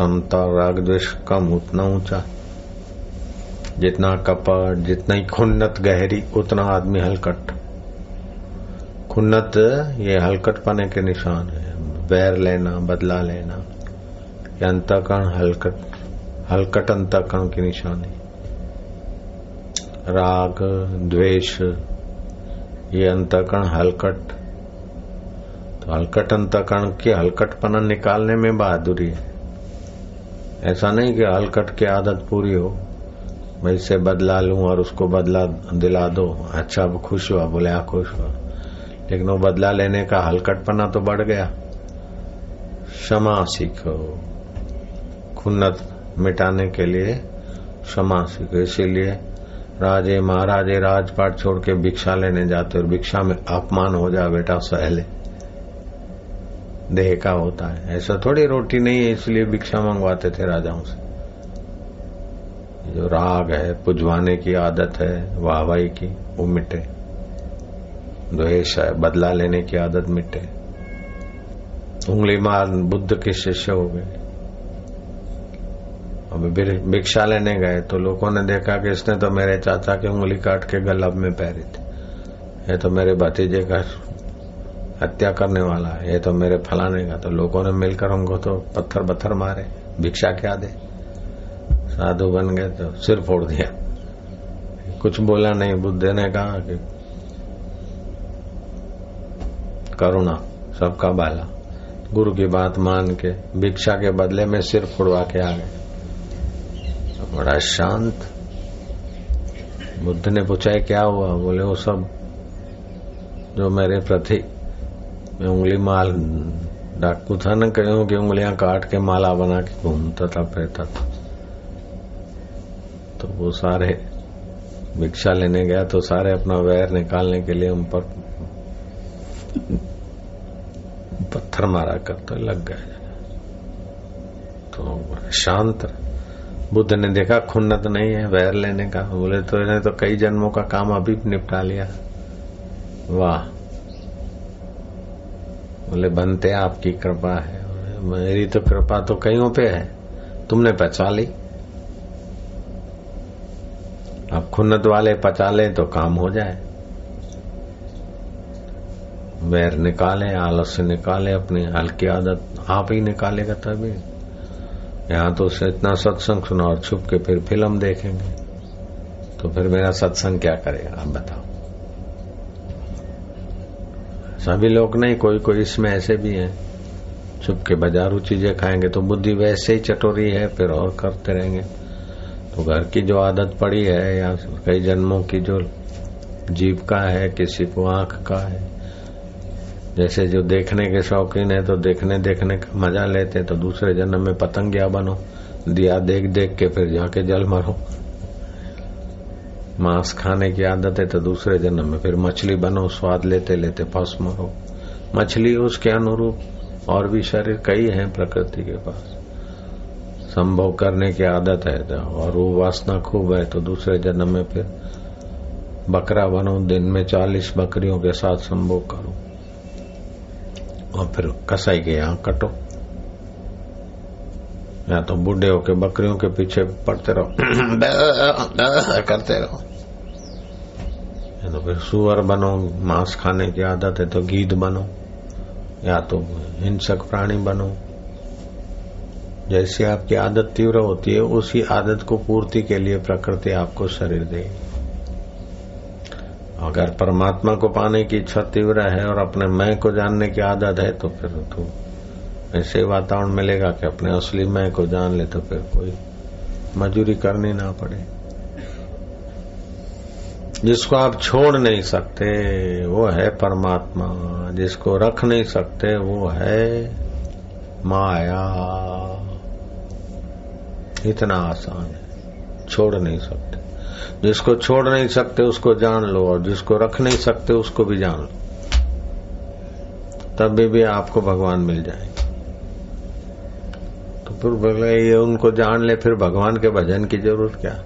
समता राग द्वेष कम उतना ऊँचा। जितना कपट, जितना खुन्नत गहरी, उतना आदमी हलकट। खुन्नत ये हलकट पाने के निशान है। बैर लेना, बदला लेना, ये अंतकरण हलकट हलकट अंतकरण की निशानी राग, द्वेष, ये अंतकरण हलकट। तो हलकट अंतकरण की हलकटपना निकालने में बहादुरी है। ऐसा नहीं कि हलकट की आदत पूरी हो, मैं इससे बदला लूँ और उसको बदला दिला दो। अच्छा अब खुश हुआ, बोले आ खुश हुआ। लेकिन वो बदला लेने का हलकटपना तो बढ़ गया। क्षमा सीखो। खुन्नत मिटाने के लिए क्षमा सीखो। इसीलिए राजे महाराजे राजपाट छोड़ के भिक्षा लेने जाते और भिक्षा में अपमान हो जाए बेटा सहले देह का होता है। ऐसा थोड़ी रोटी नहीं है, इसलिए भिक्षा मंगवाते थे राजाओं से। जो राग है, पुजवाने की आदत है, वाहवाही की, वो मिटे। द्वेष है, बदला लेने की आदत मिटे। उंगली मार, बुद्ध के शिष्य हो गए। अब भिक्षा लेने गए तो लोगों ने देखा कि इसने तो मेरे चाचा की उंगली काट के गलब में पहरी थी। ये तो मेरे भतीजे का हत्या करने वाला है, ये तो मेरे फलाने का तो लोगों ने मिलकर उनको तो पत्थर पत्थर मारे, भिक्षा क्या दे? साधु बन गए तो सिर फोड़ दिया। कुछ बोला नहीं, बुद्ध ने कहा कि करुणा, सबका बाला गुरु की बात मान के, भिक्षा के बदले में सिर फोड़वा के आ गए। तो बड़ा शांत। बुद्ध ने पूछा क्या हुआ? बोले, वो सब जो मेरे प्रति उंगली माल डाकू था न कहीं की उंगलियाँ काट के माला बना के घूमता था फिरता था। तो वो सारे भिक्षा लेने गया तो सारे अपना वैर निकालने के लिए उन पर पत्थर मारा करते, लग गए। तो शांत बुद्ध ने देखा, खुन्नत नहीं है वैर लेने का। बोले तो इन्हें तो कई जन्मों का काम अभी निपटा लिया। वाह। बोले, बनते आपकी कृपा है। मेरी तो कृपा तो कईयों पे है। तुमने पचा ली। अब खुन्नत वाले पचा ले तो काम हो जाए। वैर निकाले आलस्य निकाले, अपनी हल्की आदत आप ही निकालेगा तभी। यहाँ तो उसे इतना सत्संग सुना और छुप के फिर फ़िल्म देखेंगे। तो फिर मेरा सत्संग क्या करेगा, आप बताओ। सभी लोग नहीं, कोई कोई इसमें ऐसे भी हैं। चुप के बाजारू चीज़ें खाएँगे तो बुद्धि वैसे ही चटोरी है, फिर और करते रहेंगे। तो घर की जो आदत पड़ी है या कई जन्मों की जो जीव का है, किसी को आँख का है, जैसे जो देखने के शौकीन है तो देखने देखने का मज़ा लेते तो दूसरे जन्म में पतंगिया बनो, दिया देख देख के फिर जाके जल मरो। मांस खाने की आदत है तो दूसरे जन्म में फिर मछली बनो स्वाद लेते लेते फंस मरो मछली उसके अनुरूप और भी शरीर कई हैं प्रकृति के पास। संभव करने की आदत है तो और वो वासना खूब है तो दूसरे जन्म में फिर बकरा बनो दिन में चालीस बकरियों के साथ संभोग करो। और फिर कसाई के यहाँ कटो। या तो बूढ़े होके बकरियों के पीछे पड़ते रहो। करते रहो। या तो फिर सुअर बनो, मांस खाने की आदत है तो गीद बनो, या तो हिंसक प्राणी बनो। जैसी आपकी आदत तीव्र होती है, उसी आदत को पूर्ति के लिए प्रकृति आपको शरीर देगी अगर परमात्मा को पाने की इच्छा तीव्र है और अपने मैं को जानने की आदत है तो फिर तो ऐसे वातावरण मिलेगा कि अपने असली मैं को जान ले तो फिर कोई मजूरी करनी ना पड़े। जिसको आप छोड़ नहीं सकते, वो है परमात्मा। जिसको रख नहीं सकते, वो है माया। इतना आसान है। छोड़ नहीं सकते। जिसको छोड़ नहीं सकते, उसको जान लो, और जिसको रख नहीं सकते, उसको भी जान लो। तभी भी आपको भगवान मिल जाएँगे। तो फिर बोले, ये उनको जान ले, फिर भगवान के भजन की ज़रूरत क्या?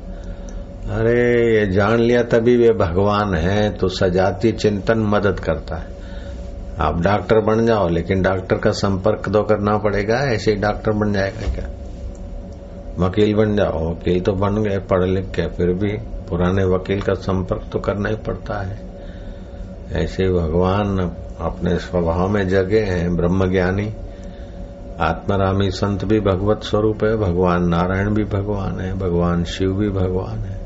अरे, ये जान लिया तभी वे भगवान है तो सजाती चिंतन मदद करता है। आप डॉक्टर बन जाओ, लेकिन डॉक्टर का संपर्क तो करना पड़ेगा, ऐसे ही डॉक्टर बन जाएगा क्या? वकील बन जाओ, वकील तो बन गए पढ़ लिख के, फिर भी पुराने वकील का संपर्क तो करना ही पड़ता है। ऐसे भगवान अपने स्वभाव में जगे हैं ब्रह्म ज्ञानी आत्मरामी संत भी भगवत स्वरूप है, भगवान नारायण भी भगवान है, भगवान शिव भी भगवान है।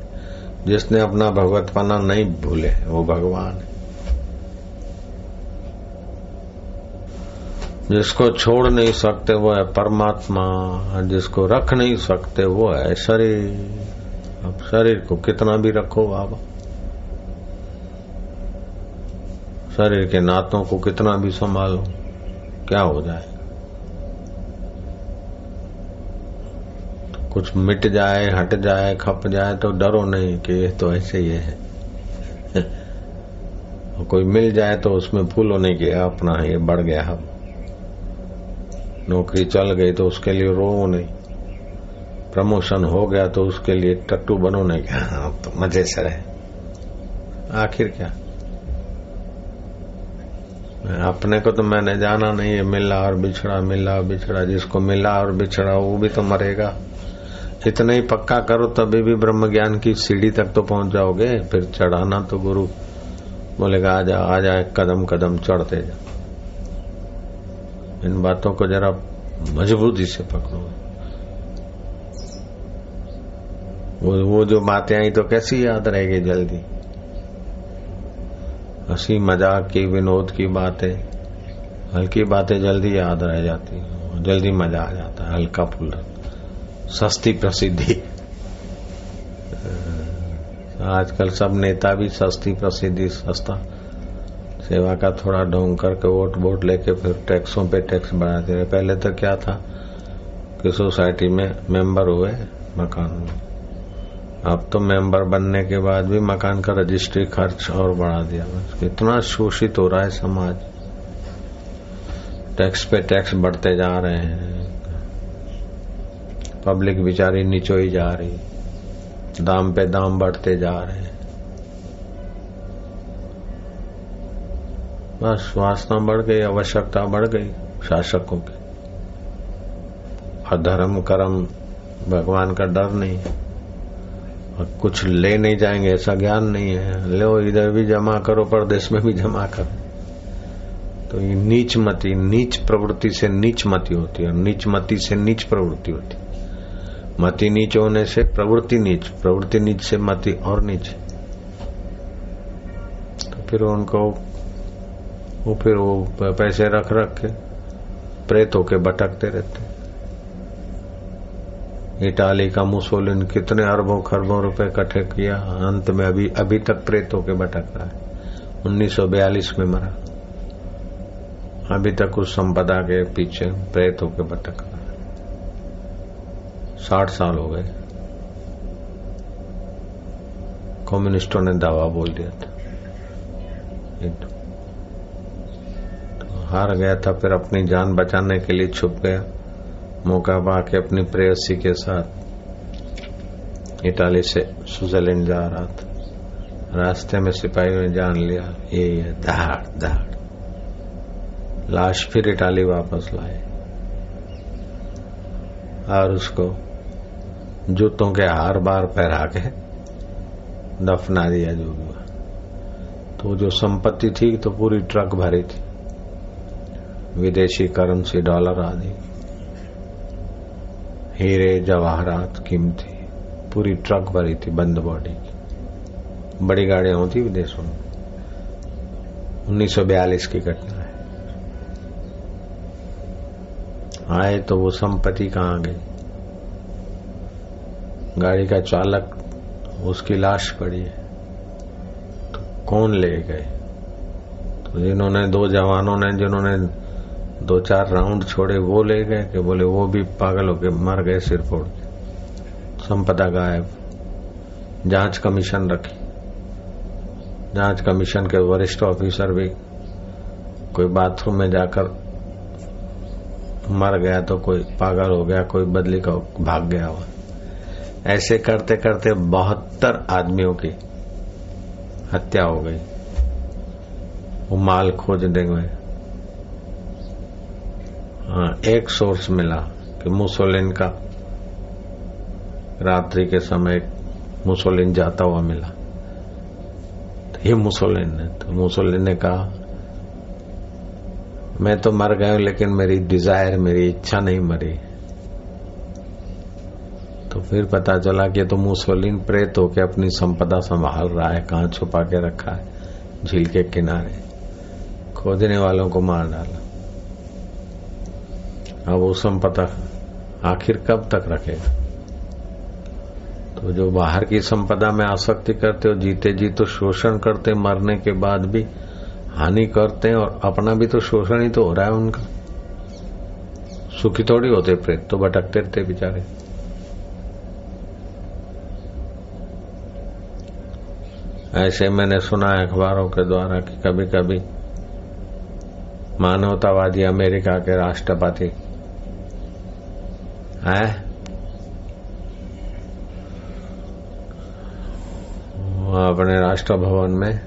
जिसने अपना भगवतपना नहीं भूले, वो भगवान है। जिसको छोड़ नहीं सकते, वो है परमात्मा। जिसको रख नहीं सकते, वो है शरीर। अब शरीर को कितना भी रखो बाबा। शरीर के नातों को कितना भी संभालो, क्या हो जाए? कुछ मिट जाए हट जाए खप जाए तो डरो नहीं कि ये तो ऐसे ही है। कोई मिल जाए तो उसमें फूलो नहीं किया अपना ये बढ़ गया हम नौकरी चल गई तो उसके लिए रो नहीं। प्रमोशन हो गया तो उसके लिए टट्टू बनो नहीं क्या हाँ, तो मज़े से रहे। आखिर क्या? अपने को तो मैंने जाना नहीं है मिला और बिछड़ा मिला और बिछड़ा जिसको मिला और बिछड़ा वो भी तो मरेगा। इतना ही पक्का करो, तभी भी ब्रह्म ज्ञान की सीढ़ी तक तो पहुँच जाओगे। फिर चढ़ाना तो गुरु। बोलेगा आ जा आ जा कदम कदम चढ़ते जा। इन बातों को जरा मजबूती से पकड़ो। वो वो जो बातें आई तो कैसी याद रहेगी जल्दी? हँसी, मज़ाक की, विनोद की बातें, हल्की बातें जल्दी याद रह जाती जल्दी मज़ा आ जाता है, हल्का फुल फुल्का सस्ती प्रसिद्धि। आजकल सब नेता भी सस्ती प्रसिद्धि, सस्ता सेवा का थोड़ा ढोंग करके वोट वोट लेके फिर टैक्सों पे टैक्स बढ़ा दे रहे। पहले तो क्या था कि सोसाइटी में मेंबर हुए मकान। में अब तो मेंबर बनने के बाद भी मकान का रजिस्ट्री खर्च और बढ़ा दिया। इतना शोषित हो रहा है समाज। टैक्स पे टैक्स बढ़ते जा रहे हैं। पब्लिक बेचारी निचोई जा रही, दाम पे दाम बढ़ते जा रहे बस वासना बढ़ गई, आवश्यकता बढ़ गई शासकों की अधर्म, कर्म, भगवान का डर नहीं और कुछ ले नहीं जाएँगे ऐसा ज्ञान नहीं है। लो, इधर भी जमा करो, परदेश में भी जमा करो। तो ये नीच मती, नीच प्रवृत्ति से नीच मती होती है, और नीच मती से नीच प्रवृत्ति होती है। मति नीच होने से प्रवृत्ति नीच प्रवृत्ति नीच से मति और नीच। तो फिर उनको, वो फिर वो पैसे रख रख के प्रेत होके भटकते रहते। इटाली का मुसोलिन कितने अरबों खरबों रुपए इकट्ठे किया, अंत में अभी अभी तक प्रेत होके भटक रहा है। 1942 में मरा। अभी तक उस संपदा के पीछे प्रेत होके भटक। साठ साल हो गए। कम्युनिस्टों ने दावा बोल दिया था। तो हार गया था, फिर अपनी जान बचाने के लिए छुप गया। मौका पा के अपनी प्रेयसी के साथ इटाली से स्विट्जरलैंड जा रहा था। रास्ते में सिपाही ने जान लिया, ये है दहाड़ दहाड़। लाश फिर इटाली वापस लाए। और उसको जूतों के हार बार पहरा के दफना दिया जो भी हुआ। तो जो संपत्ति थी तो पूरी ट्रक भरी थी। विदेशी करेंसी, डॉलर आदि। हीरे, जवाहरात, कीमती। पूरी ट्रक भरी थी बंद बॉडी की। बड़ी गाड़ियाँ होती विदेशों में। 1942 की घटना है। आए तो वो संपत्ति कहाँ गई? गाड़ी का चालक, उसकी लाश पड़ी है। तो कौन ले गए? तो जिन्होंने दो जवानों ने, जिन्होंने दो चार राउंड छोड़े, वो ले गए कि बोले, वो भी पागल होके मर गए सिर फोड़ के। संपदा गायब। जाँच कमीशन रखी। जाँच कमीशन के वरिष्ठ ऑफिसर भी, कोई बाथरूम में जाकर मर गया तो कोई पागल हो गया, कोई बदली का भाग गया हुआ ऐसे करते करते बहत्तर आदमियों की हत्या हो गई। वो माल खोज देंगे। हाँ एक सोर्स मिला कि मुसोलिन का। रात्रि के समय मुसोलिन जाता हुआ मिला। तो ये मुसोलिन ने तो मुसोलिन ने कहा, मैं तो मर गया लेकिन मेरी डिज़ायर मेरी इच्छा नहीं मरी। फिर पता चला कि तो मुसोलिन प्रेत होके अपनी संपदा संभाल रहा है, कहा छुपा के रखा है, झील के किनारे। खोदने वालों को मार डाला। अब वो संपदा आखिर कब तक रखेगा? तो जो बाहर की संपदा में आसक्ति करते हो, जीते जी तो शोषण करते, मरने के बाद भी हानि करते हैं और अपना भी तो शोषण ही तो हो रहा है उनका। सुखी थोड़ी होते प्रेत तो भटकते रहते बेचारे। ऐसे मैंने सुना है अखबारों के द्वारा कि कभी कभी मानवतावादी अमेरिका के राष्ट्रपति। है? अपने राष्ट्र भवन में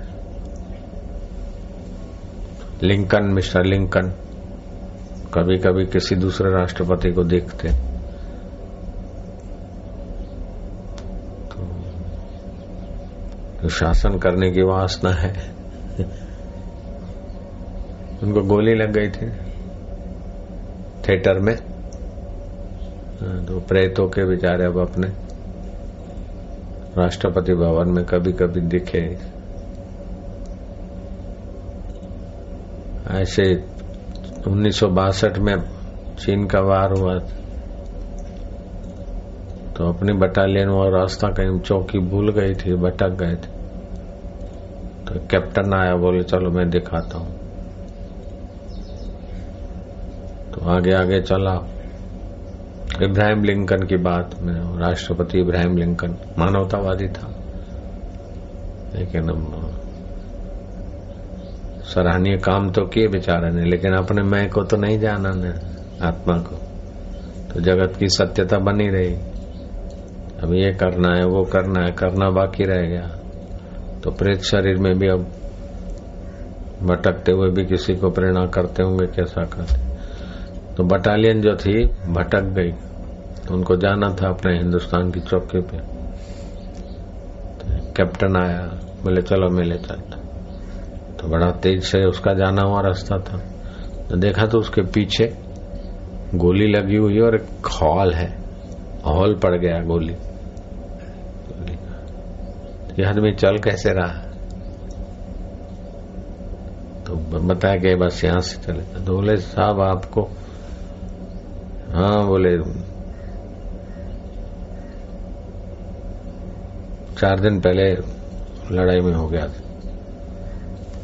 लिंकन, मिस्टर लिंकन कभी कभी किसी दूसरे राष्ट्रपति को देखते। शासन करने की वासना है। उनको गोली लग गई थी थिएटर में। हाँ, तो प्रेतों के बेचारे अब अपने राष्ट्रपति भवन में कभी कभी दिखे। ऐसे उन्नीस सौ बासठ में चीन का वार हुआ तो अपनी बटालियन वो रास्ता कहीं चौकी भूल गई थी, भटक गए थे। तो कैप्टन आया, बोले, चलो, मैं दिखाता हूँ। तो आगे आगे चला। इब्राहिम लिंकन की बात में, राष्ट्रपति इब्राहिम लिंकन मानवतावादी था। लेकिन सराहनीय काम तो किए बेचारे ने, लेकिन अपने मैं को तो नहीं जाना ने, आत्मा को। तो जगत की सत्यता बनी रही। अब ये करना है, वो करना है, करना बाकी रह गया। तो प्रेत शरीर में भी अब भटकते हुए भी किसी को प्रेरणा करते होंगे, कैसा करते? तो बटालियन जो थी, भटक गई। तो उनको जाना था अपने हिंदुस्तान की चौकी पे। तो कैप्टन आया, बोले, चलो मेले चलता। तो बड़ा तेज से उसका जाना हुआ रास्ता था। तो देखा तो उसके पीछे गोली लगी हुई और एक हॉल है। हॉल पड़ गया गोली। ये आदमी चल कैसे रहा? तो बताया कि बस यहाँ से चले। तो बोले, साहब, आपको हाँ बोले, चार दिन पहले लड़ाई में हो गया था।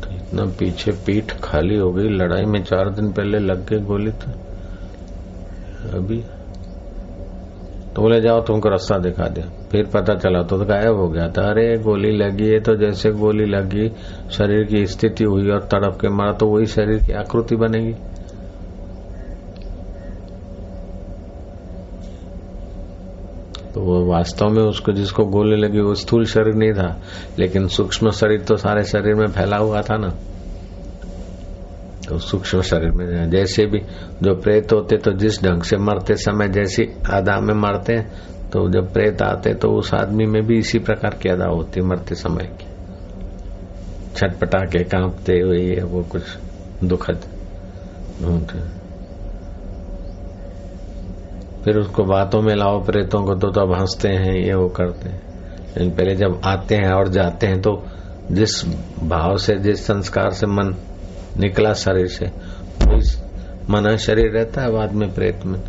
तो इतना पीछे पीठ खाली हो गई, लड़ाई में चार दिन पहले लग गए गोली तो। अभी तो बोले, जाओ, तुमको रास्ता दिखा दिया। फिर पता चला तो, गायब हो गया था। अरे गोली लगी है तो जैसे गोली लगी शरीर की स्थिति हुई और तड़प के मारा तो वही शरीर की आकृति बनेगी। तो वो वास्तव में उसको जिसको गोली लगी वो स्थूल शरीर नहीं था लेकिन सूक्ष्म शरीर तो सारे शरीर में फैला हुआ था ना। तो सूक्ष्म शरीर में जैसे भी जो प्रेत होते तो जिस ढंग से मरते समय जैसी अदा में मरते हैं तो जब प्रेत आते तो उस आदमी में भी इसी प्रकार की अदा होती मरते समय की। छटपटा के कांपते हुए वो कुछ दुखद ढूंढते फिर उसको बातों में लाओ, प्रेतों को तो तब हँसते हैं, ये वो करते हैं। लेकिन पहले जब आते हैं और जाते हैं तो जिस भाव से, जिस संस्कार से मन निकला शरीर से मना, शरीर रहता है बाद में प्रेत में।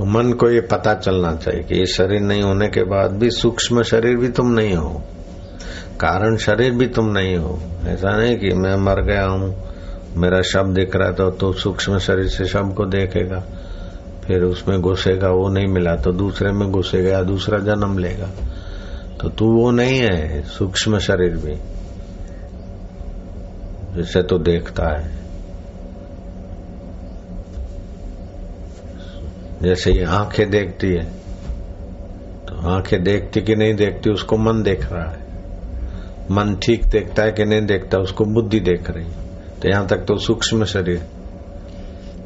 तो मन को ये पता चलना चाहिए कि ये शरीर नहीं होने के बाद भी सूक्ष्म शरीर भी तुम नहीं हो। कारण शरीर भी तुम नहीं हो। ऐसा नहीं कि मैं मर गया हूँ, मेरा शब्द दिख रहा था तो सूक्ष्म शरीर से शब्द को देखेगा, फिर उसमें घुसेगा, वो नहीं मिला तो दूसरे में घुसेगा दूसरा जन्म लेगा। तो तू वो नहीं है, सूक्ष्म शरीर भी। जिसे तो देखता है। जैसे ये आँखें देखती है तो आँखें देखती कि नहीं देखती, उसको मन देख रहा है। मन ठीक देखता है कि नहीं देखता, उसको बुद्धि देख रही तो यहाँ तक तो सूक्ष्म शरीर।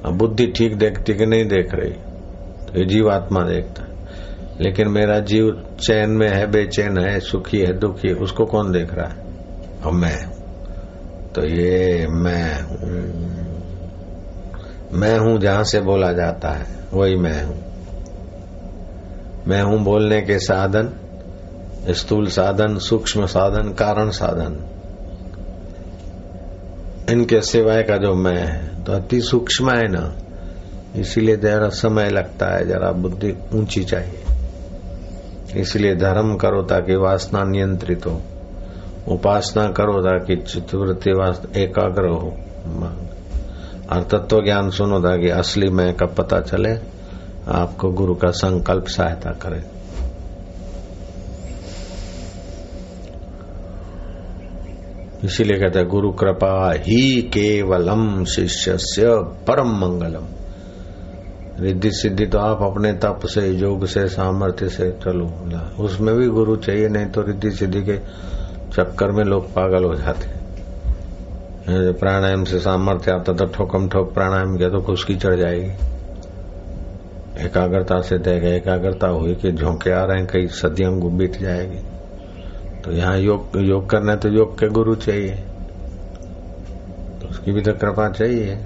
अब बुद्धि ठीक देखती कि नहीं देख रही तो ये जीवात्मा देखता है। लेकिन मेरा जीव चैन में है, बेचैन है, सुखी है, दुखी है, उसको कौन देख रहा है? और मैं तो ये मैं हूँ। मैं हूँ जहाँ से बोला जाता है। वही मैं हूँ। मैं हूँ बोलने के साधन, स्थूल साधन, सूक्ष्म साधन, कारण साधन। इनके सिवाय का जो मैं है तो अति सूक्ष्म है ना। इसीलिए जरा समय लगता है, जरा बुद्धि ऊँची चाहिए। इसलिए धर्म करो ताकि वासना नियंत्रित हो। उपासना करो ताकि चित्रवृत्ति एकाग्र हो। और तत्व ज्ञान सुनो ताकि असली मैं का पता चले? आपको गुरु का संकल्प सहायता करे। इसीलिए कहते हैं, गुरु कृपा ही केवलम शिष्य से परम मंगलम। रिद्धि सिद्धि तो आप अपने तप से, योग से, सामर्थ्य से चलो। उसमें भी गुरु चाहिए, नहीं तो रिद्धि सिद्धि के चक्कर में लोग पागल हो जाते प्राणायाम से सामर्थ्य आता था ठोकम ठोक प्राणायाम किया तो खुशकी चढ़ जाएगी। एकाग्रता से देगा एकाग्रता हुई कि झोंके आ रहे हैं, कई सदियों बीत जाएगी। तो यहाँ योग योग करना है तो योग के गुरु चाहिए। तो उसकी भी तो कृपा चाहिए।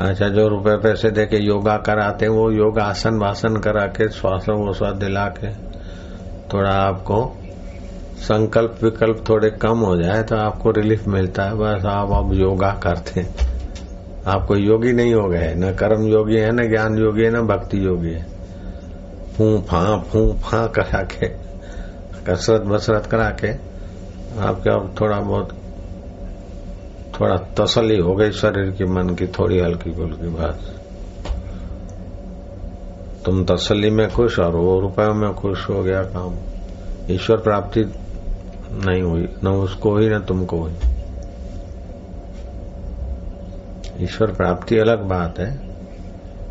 अच्छा जो रुपए पैसे दे के योगा कराते वो योग आसन वासन करा के, श्वास वोश्वास दिला के, थोड़ा आपको संकल्प विकल्प थोड़े कम हो जाए तो आपको रिलीफ मिलता है। बस आप अब योगा करते हैं। आप कोई योगी नहीं हो गए। न कर्म योगी है, न ज्ञान योगी है, न भक्ति योगी है। फू फा फू फा करा के, कसरत बसरत करा के आपके अब थोड़ा बहुत, थोड़ा तसली हो गई शरीर की, मन की, थोड़ी हल्की फुल्की बात तुम तसली में खुश और वो रुपयों में खुश हो गया काम। ईश्वर प्राप्ति नहीं हुई, न उसको हुई, न तुमको हुई। ईश्वर प्राप्ति अलग बात है।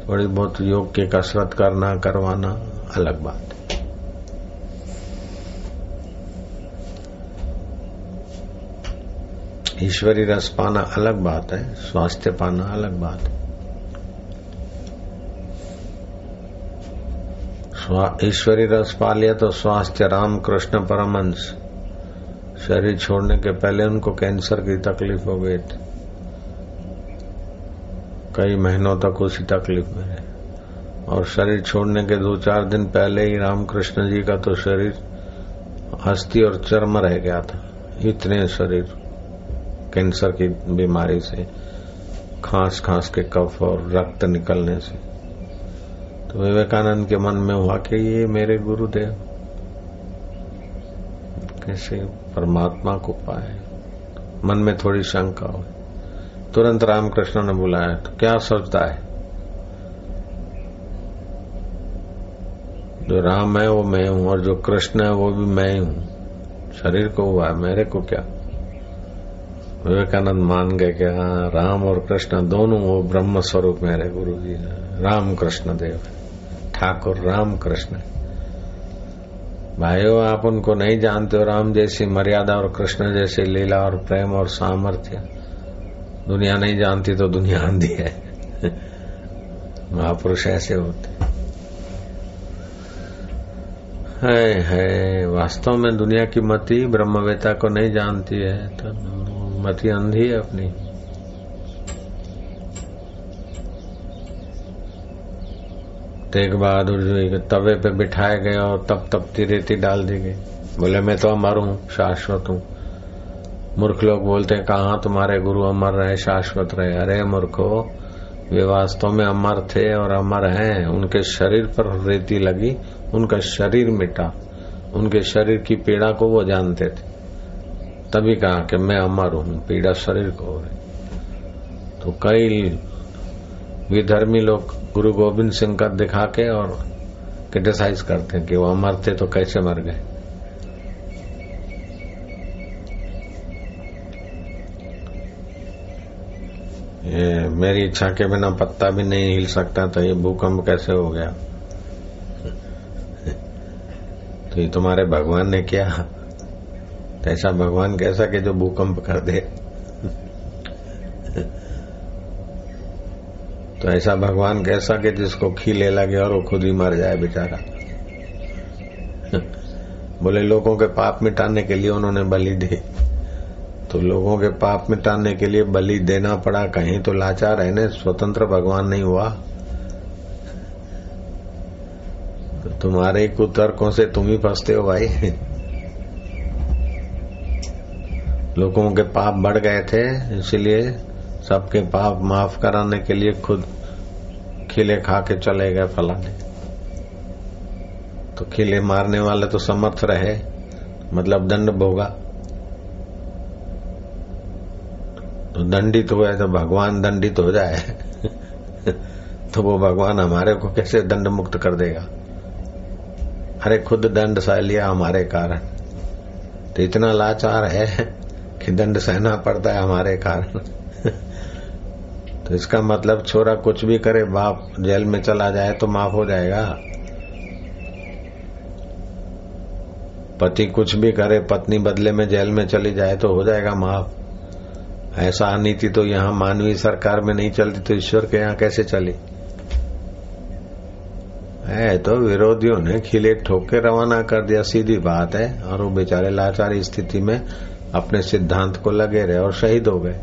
थोड़ी बहुत योग की कसरत करना, करवाना अलग बात है। ईश्वरी रस पाना अलग बात है, स्वास्थ्य पाना अलग बात है। ईश्वरी रस पा लिया तो स्वास्थ्य राम कृष्ण परमंश शरीर छोड़ने के पहले उनको कैंसर की तकलीफ़ हो गई थी। कई महीनों तक उसी तकलीफ़ में है और शरीर छोड़ने के दो चार दिन पहले ही रामकृष्ण जी का तो शरीर हस्ती और चर्म रह गया था। इतने शरीर कैंसर की बीमारी से, खांस खांस के कफ और रक्त निकलने से। तो विवेकानंद के मन में हुआ कि ये मेरे गुरुदेव। कैसे परमात्मा को पाए। मन में थोड़ी शंका हो। तुरंत रामकृष्ण ने बुलाया तो क्या सोचता है? जो राम है, वो मैं हूँ, और जो कृष्ण है, वो भी मैं ही। हूँ शरीर को हुआ है, मेरे को क्या? विवेकानंद मान गए कि हाँ राम और कृष्ण दोनों, वो ब्रह्म स्वरूप मेरे गुरु जी राम कृष्ण देव ठाकुर राम कृष्ण भाइयों, आप उनको नहीं जानते हो, राम जैसी मर्यादा और कृष्ण जैसी लीला और प्रेम और सामर्थ्य। दुनिया नहीं जानती तो दुनिया आंधी है। महापुरुष ऐसे होते। है है वास्तव में दुनिया की मति ब्रह्मवेता को नहीं जानती है तो मति अंधी है अपनी। तेग बहादुर जो तवे पे बिठाए गए और तप तपती रेती डाल दी गई। बोले, मैं तो अमर हूँ, शाश्वत हूँ। मूर्ख लोग बोलते हैं, कहा तुम्हारे गुरु अमर रहे, शाश्वत रहे? अरे मूर्खो, वे वास्तव में अमर थे और अमर हैं। उनके शरीर पर रेती लगी, उनका शरीर मिटा। उनके शरीर की पीड़ा को वो जानते थे। तभी कहा कि मैं अमर हूँ, पीड़ा शरीर को हो रही। तो कई विधर्मी लोग गुरु गोविंद सिंह का दिखा के और क्रिटिसाइज करते हैं कि वो अमर थे तो कैसे मर गए? ये मेरी इच्छा के बिना पत्ता भी नहीं हिल सकता तो ये भूकंप कैसे हो गया? तो ये तुम्हारे भगवान ने किया। ऐसा भगवान, कैसा कि जो भूकंप कर दे? तो ऐसा भगवान कैसा कि जिसको खीले लगे और वो खुद ही मर जाए बेचारा। बोले, लोगों के पाप मिटाने के लिए उन्होंने बलि दी। तो लोगों के पाप मिटाने के लिए बलि देना पड़ा, कहीं तो लाचार है ना, स्वतंत्र भगवान नहीं हुआ। तो तुम्हारे कुतर्कों से तुम ही फंसते हो भाई। लोगों के पाप बढ़ गए थे, इसलिए सबके पाप माफ़ कराने के लिए खुद खिले खा के चले गए फलाने। तो खिले मारने वाले तो समर्थ रहे मतलब दंड भोगा। तो दंडित हुए तो भगवान दंडित हो जाए। तो वो भगवान हमारे को कैसे दंड मुक्त कर देगा? अरे खुद दंड सह लिया हमारे कारण। तो इतना लाचार है कि दंड सहना पड़ता है हमारे कारण। तो इसका मतलब छोरा कुछ भी करे, बाप जेल में चला जाए तो माफ़ हो जाएगा। पति कुछ भी करे, पत्नी बदले में जेल में चली जाए तो हो जाएगा माफ़। ऐसा नीति तो यहाँ मानवीय सरकार में नहीं चलती तो ईश्वर के यहाँ कैसे चली? है तो विरोधियों ने खिले ठोक के रवाना कर दिया, सीधी बात है। और वो बेचारे लाचारी स्थिति में अपने सिद्धांत को लगे रहे और शहीद हो गए।